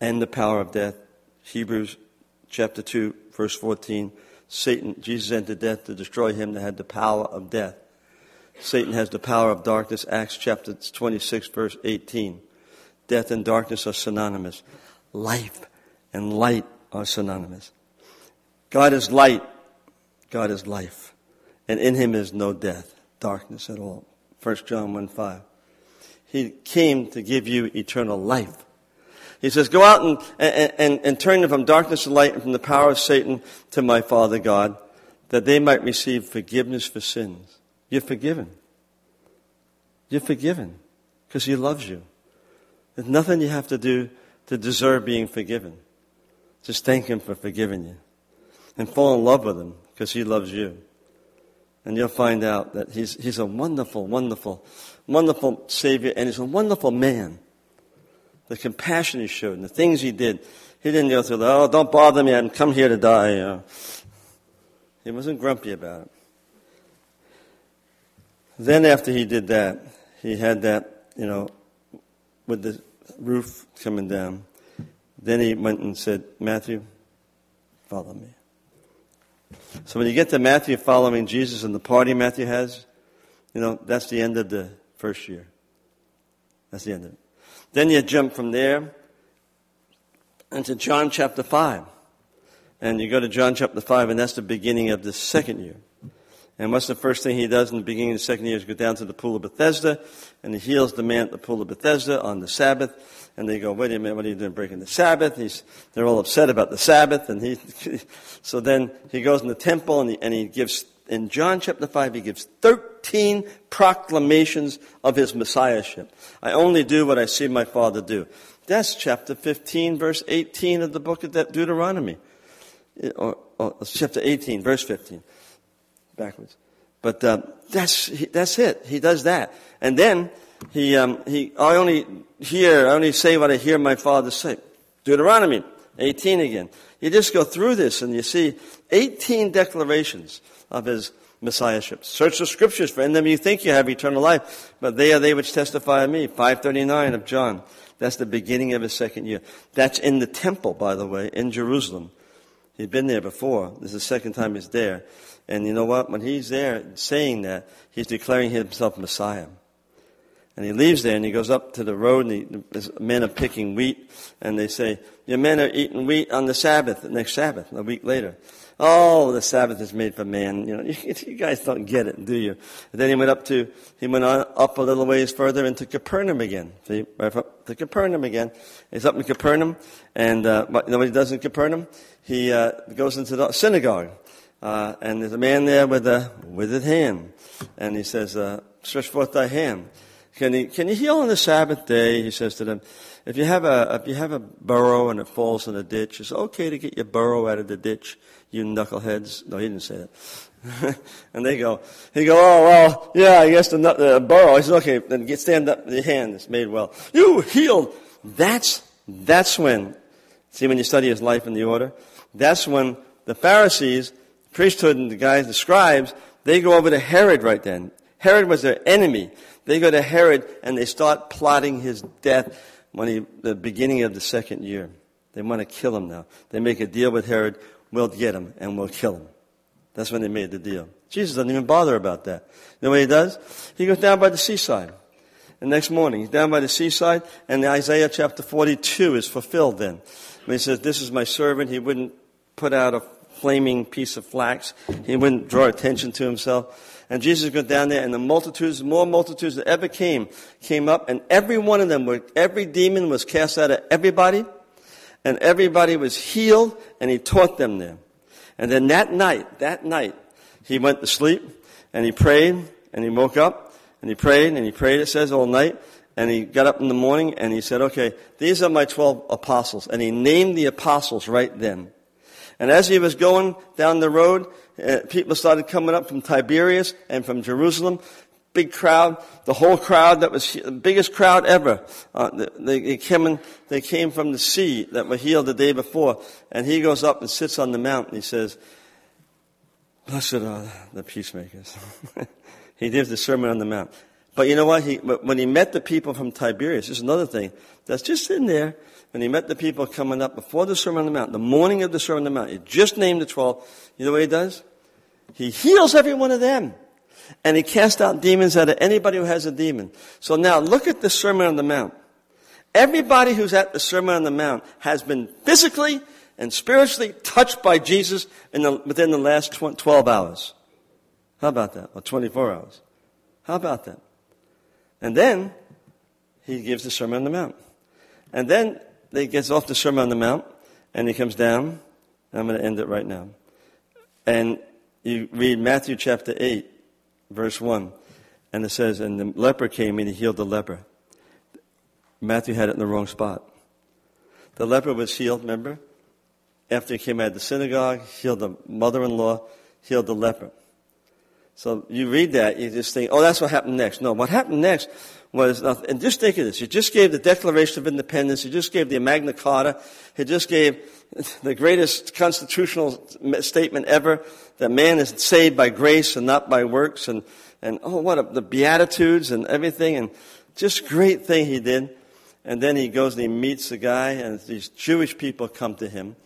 and the power of death. Hebrews chapter 2, verse 14. Satan, Jesus entered death to destroy him that had the power of death. Satan has the power of darkness. Acts chapter 26, verse 18. Death and darkness are synonymous. Life and light are synonymous. God is light. God is life. And in him is no death, darkness at all. 1 John 1 5. He came to give you eternal life. He says, Go out and, and, and, turn from darkness to light and from the power of Satan to my Father God, that they might receive forgiveness for sins. You're forgiven. You're forgiven because He loves you. There's nothing you have to do to deserve being forgiven. Just thank Him for forgiving you and fall in love with Him because He loves you. And you'll find out that He's, he's a wonderful, wonderful, wonderful Savior and He's a wonderful man the compassion he showed and the things he did. He didn't go through the, oh, don't bother me, I'm come here to die. Know. He wasn't grumpy about it. Then after he did that, he had that, you know, with the roof coming down. Then he went and said, Matthew, follow me. So when you get to Matthew following Jesus and the party Matthew has, you know, that's the end of the first year. That's the end of it. Then you jump from there into John chapter 5. And you go to John chapter 5, and that's the beginning of the second year. And what's the first thing he does in the beginning of the second year is go down to the pool of Bethesda, and he heals the man at the pool of Bethesda on the Sabbath. And they go, wait a minute, what are you doing breaking the Sabbath? He's, they're all upset about the Sabbath. And he, so then he goes in the temple and he, and he gives, in John chapter 5, he gives 13 proclamations of his messiahship. I only do what I see my father do. That's chapter 15, verse 18 of the book of Deuteronomy. Eh, or, or chapter 18, verse 15 backwards. But uh, that's that's it. He does that, and then he um, he. I only hear. I only say what I hear my father say. Deuteronomy 18 again. You just go through this and you see 18 declarations of his messiahship. Search the scriptures, for in them you think you have eternal life, but they are they which testify of me. 539 of John. That's the beginning of his second year. That's in the temple, by the way, in Jerusalem. He'd been there before. This is the second time he's there. And you know what? When he's there saying that, he's declaring himself Messiah. And he leaves there and he goes up to the road and he, men are picking wheat and they say, your men are eating wheat on the Sabbath, the next Sabbath, a week later. Oh, the Sabbath is made for man. You know, you, guys don't get it, do you? And then he went up to, he went on up a little ways further into Capernaum again. See, right up to Capernaum again. He's up in Capernaum and, uh, you know what he does in Capernaum? He, uh, goes into the synagogue uh, and there's a man there with a withered hand. And he says, uh, stretch forth thy hand. Can he, can you heal on the Sabbath day? He says to them, if you have a, if you have a burro and it falls in a ditch, it's okay to get your burro out of the ditch, you knuckleheads. No, he didn't say that. and they go, he go, oh, well, yeah, I guess the, the burro. He says, okay, then get, stand up, the hand is made well. You healed. That's, that's when, see when you study his life in the order, that's when the Pharisees priesthood and the guys, the scribes, they go over to Herod right then. Herod was their enemy. They go to Herod and they start plotting his death when he, the beginning of the second year. They want to kill him now. They make a deal with Herod. We'll get him and we'll kill him. That's when they made the deal. Jesus doesn't even bother about that. You know what he does? He goes down by the seaside. The next morning, he's down by the seaside, and Isaiah chapter 42 is fulfilled then. When he says, This is my servant, he wouldn't put out a flaming piece of flax. He wouldn't draw attention to himself. And Jesus went down there and the multitudes, more multitudes that ever came, came up and every one of them every demon was cast out of everybody and everybody was healed and he taught them there. And then that night, that night, he went to sleep and he prayed and he woke up and he prayed and he prayed, it says, all night. And he got up in the morning and he said, okay, these are my 12 apostles. And he named the apostles right then. And as he was going down the road, uh, people started coming up from Tiberias and from Jerusalem. Big crowd, the whole crowd that was the biggest crowd ever. Uh, they, they, came in, they came from the sea that were healed the day before. And he goes up and sits on the mountain. He says, Blessed are the peacemakers. he gives the Sermon on the Mount. But you know what? He, when he met the people from Tiberias, there's another thing that's just in there when he met the people coming up before the Sermon on the Mount, the morning of the Sermon on the Mount, he just named the twelve. You know what he does? He heals every one of them. And he casts out demons out of anybody who has a demon. So now look at the Sermon on the Mount. Everybody who's at the Sermon on the Mount has been physically and spiritually touched by Jesus the, within the last 12 hours. How about that? Or 24 hours. How about that? And then he gives the Sermon on the Mount. And then he gets off the Sermon on the Mount and he comes down. I'm going to end it right now. And you read Matthew chapter 8, verse 1, and it says, And the leper came and he healed the leper. Matthew had it in the wrong spot. The leper was healed, remember? After he came out of the synagogue, healed the mother in law, healed the leper. So you read that, you just think, oh, that's what happened next. No, what happened next was, and just think of this, He just gave the Declaration of Independence, He just gave the Magna Carta, He just gave the greatest constitutional statement ever, that man is saved by grace and not by works, and, and oh, what a, the Beatitudes and everything, and just great thing he did. And then he goes and he meets the guy, and these Jewish people come to him.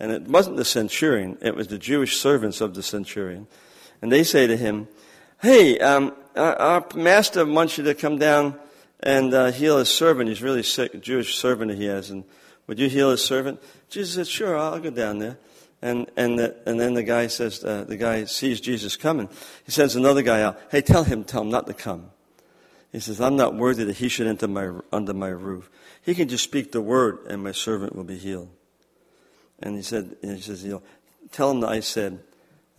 And it wasn't the centurion, it was the Jewish servants of the centurion. And they say to him, Hey, um, our, master wants you to come down and uh, heal his servant. He's really sick, Jewish servant he has. And would you heal his servant? Jesus said, Sure, I'll go down there. And, and, the, and then the guy says, uh, the guy sees Jesus coming. He sends another guy out. Hey, tell him, tell him not to come. He says, I'm not worthy that he should enter my, under my roof. He can just speak the word and my servant will be healed. And he said, he says, you know, tell him that I said.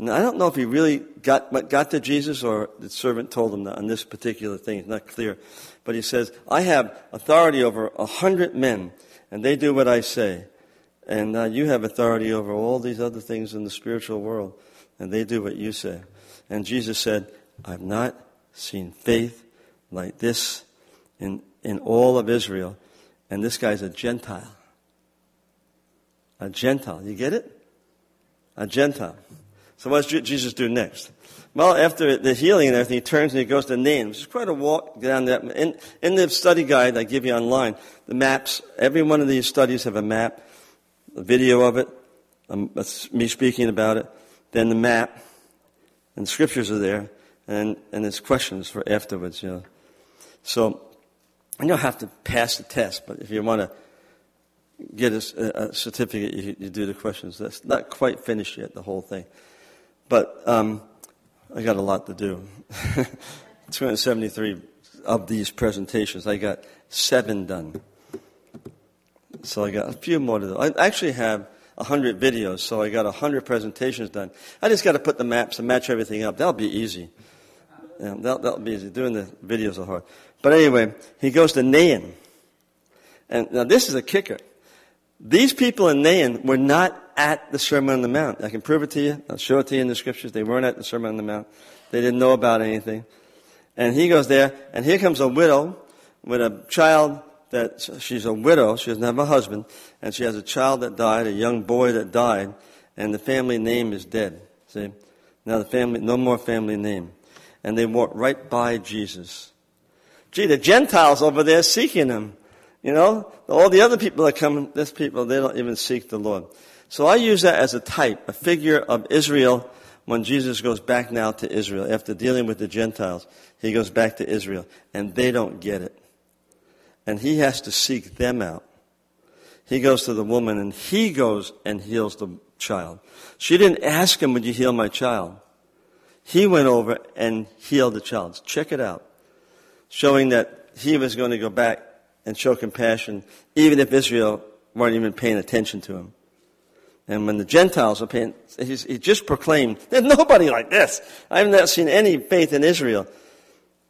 And I don't know if he really got, got to Jesus or the servant told him that on this particular thing. It's not clear. But he says, I have authority over a hundred men and they do what I say. And uh, you have authority over all these other things in the spiritual world, and they do what you say. And Jesus said, I've not seen faith like this in, in all of Israel. And this guy's a Gentile. A Gentile. You get it? A Gentile. So what does Jesus do next? Well, after the healing and everything, he turns and he goes to Nain. It's quite a walk down that. In, in the study guide I give you online, the maps, every one of these studies have a map a video of it, um, me speaking about it, then the map, and the scriptures are there, and, and there's questions for afterwards, you know. So, you don't have to pass the test, but if you want to get a, a certificate, you, you, do the questions. That's not quite finished yet, the whole thing. But um, I got a lot to do. 273 of these presentations. I got seven done. So I got a few more to do. I actually have a hundred videos, so I got a hundred presentations done. I just got to put the maps and match everything up. That'll be easy. Yeah, that'll, that'll be easy. Doing the videos are hard. But anyway, he goes to Nain. And now this is a kicker. These people in Nain were not at the Sermon on the Mount. I can prove it to you. I'll show it to you in the scriptures. They weren't at the Sermon on the Mount. They didn't know about anything. And he goes there, and here comes a widow with a child that she's a widow, she doesn't have a husband, and she has a child that died, a young boy that died, and the family name is dead. See? Now the family, no more family name. And they walk right by Jesus. Gee, the Gentiles over there seeking him. You know, all the other people that come, this people, they don't even seek the Lord. So I use that as a type, a figure of Israel when Jesus goes back now to Israel. After dealing with the Gentiles, he goes back to Israel. And they don't get it and he has to seek them out. He goes to the woman and he goes and heals the child. She didn't ask him, would you heal my child? He went over and healed the child. Check it out. Showing that he was going to go back and show compassion, even if Israel weren't even paying attention to him. And when the Gentiles are paying, he just proclaimed, there's nobody like this. I have not seen any faith in Israel.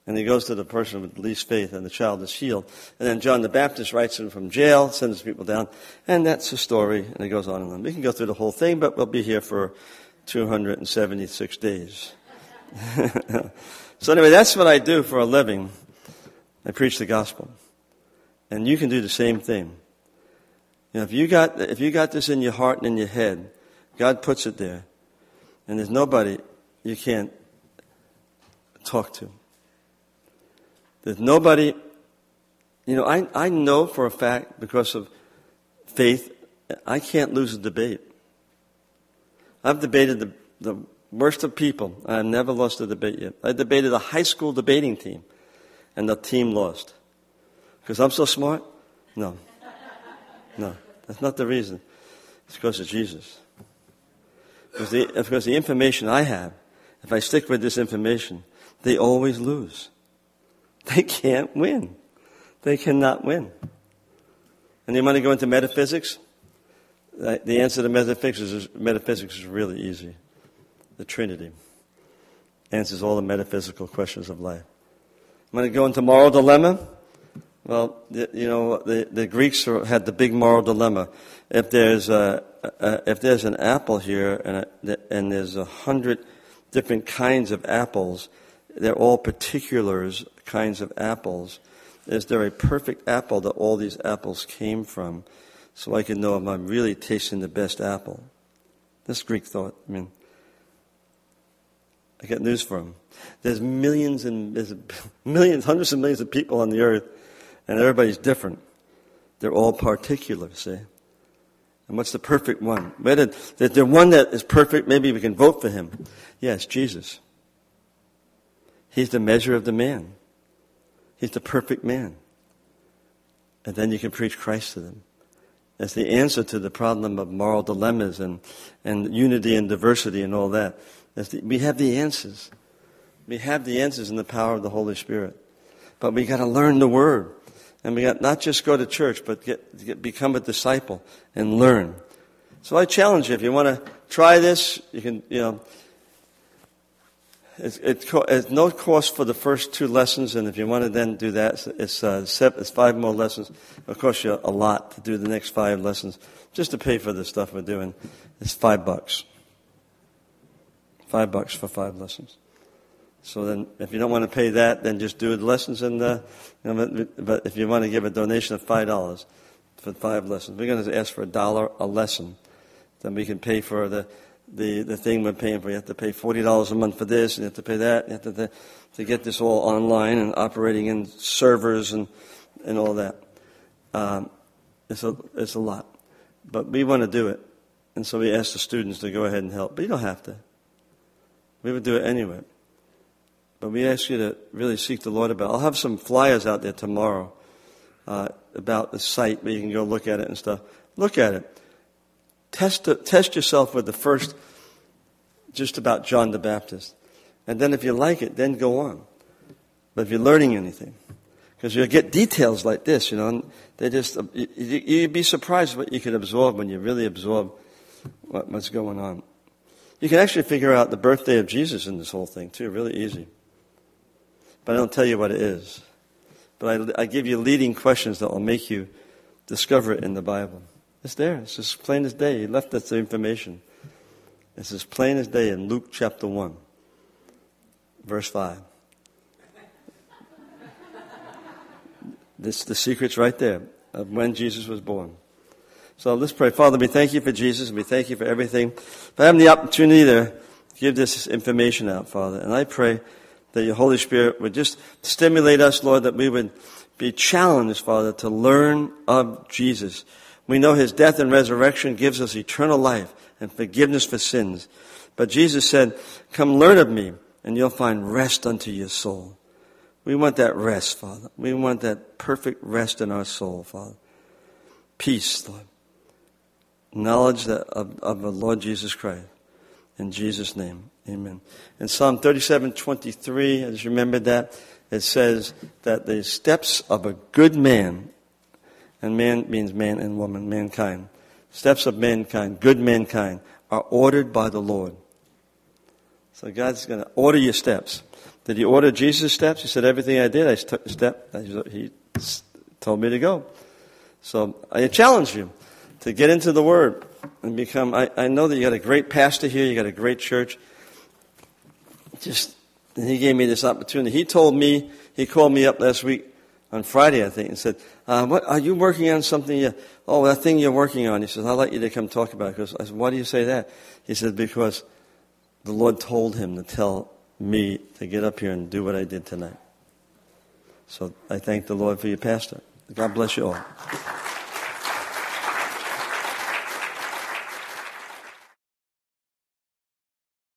And he goes to the person with the least faith, and the child is healed. And then John the Baptist writes him from jail, sends people down, and that's the story, and it goes on and on. We can go through the whole thing, but we'll be here for 276 days. so anyway, that's what I do for a living. I preach the gospel. And you can do the same thing. You know, if you got, if you got this in your heart and in your head, God puts it there. And there's nobody you can't talk to. There's nobody, you know, I, I know for a fact because of faith, I can't lose a debate. I've debated the, the worst of people. I've never lost a debate yet. I debated a high school debating team, and the team lost. Because I'm so smart? No. No. That's not the reason. It's because of Jesus. Because the, because the information I have, if I stick with this information, they always lose. They can't win. They cannot win. And you want to go into metaphysics? The answer to metaphysics is, metaphysics is really easy. The Trinity answers all the metaphysical questions of life. I'm going to go into moral dilemma. Well, you know, the, the Greeks had the big moral dilemma. If there's a, a if there's an apple here and, a, and there's a hundred different kinds of apples, they're all particulars kinds of apples. Is there a perfect apple that all these apples came from? So I can know if I'm really tasting the best apple. This Greek thought. I mean, I got news for him. There's millions and there's millions, hundreds of millions of people on the earth, and everybody's different. They're all particular, see? And what's the perfect one? Whether the one that is perfect, maybe we can vote for him. Yes, Jesus. He's the measure of the man. He's the perfect man. And then you can preach Christ to them. That's the answer to the problem of moral dilemmas and, and unity and diversity and all that. The, we have the answers. We have the answers in the power of the Holy Spirit. But we got to learn the Word. And we got not just go to church, but get, get, become a disciple and learn. So I challenge you, if you want to try this, you can, you know, it's, it's, no cost for the first two lessons, and if you want to then do that, it's, uh, it's five more lessons. It'll cost you a lot to do the next five lessons. Just to pay for the stuff we're doing, it's five bucks. Five bucks for five lessons. So then, if you don't want to pay that, then just do the lessons. And you know, but if you want to give a donation of five dollars for five lessons, we're going to ask for a dollar a lesson. Then we can pay for the the, the thing we're paying for. You have to pay forty dollars a month for this, and you have to pay that. You have to, to to get this all online and operating in servers and and all that. Um, it's a it's a lot, but we want to do it, and so we ask the students to go ahead and help. But you don't have to. We would do it anyway. But we ask you to really seek the Lord about. I'll have some flyers out there tomorrow uh, about the site where you can go look at it and stuff. Look at it. Test test yourself with the first, just about John the Baptist, and then if you like it, then go on. But if you're learning anything, because you'll get details like this, you know, they just you'd be surprised what you can absorb when you really absorb what's going on. You can actually figure out the birthday of Jesus in this whole thing too, really easy. But I don't tell you what it is. But I, I give you leading questions that will make you discover it in the Bible. It's there. It's as plain as day. He left us the information. It's as plain as day in Luke chapter 1, verse 5. This, the secret's right there of when Jesus was born. So let's pray. Father, we thank you for Jesus and we thank you for everything, for having the opportunity to give this information out, Father. And I pray that your Holy Spirit would just stimulate us, Lord, that we would be challenged, Father, to learn of Jesus. We know his death and resurrection gives us eternal life and forgiveness for sins. But Jesus said, come learn of me and you'll find rest unto your soul. We want that rest, Father. We want that perfect rest in our soul, Father. Peace, Lord. Knowledge of, of the Lord Jesus Christ. In Jesus' name. Amen. In Psalm 37, 23, I just remembered that, it says that the steps of a good man, and man means man and woman, mankind, steps of mankind, good mankind, are ordered by the Lord. So God's going to order your steps. Did he order Jesus' steps? He said, everything I did, I the step. He told me to go. So I challenge you to get into the Word and become, I, I know that you got a great pastor here, you got a great church just, he gave me this opportunity. He told me, he called me up last week on Friday, I think, and said, uh, what, are you working on something? You, oh, that thing you're working on. He says, I'd like you to come talk about it. Because I said, why do you say that? He said, because the Lord told him to tell me to get up here and do what I did tonight. So I thank the Lord for your pastor. God bless you all.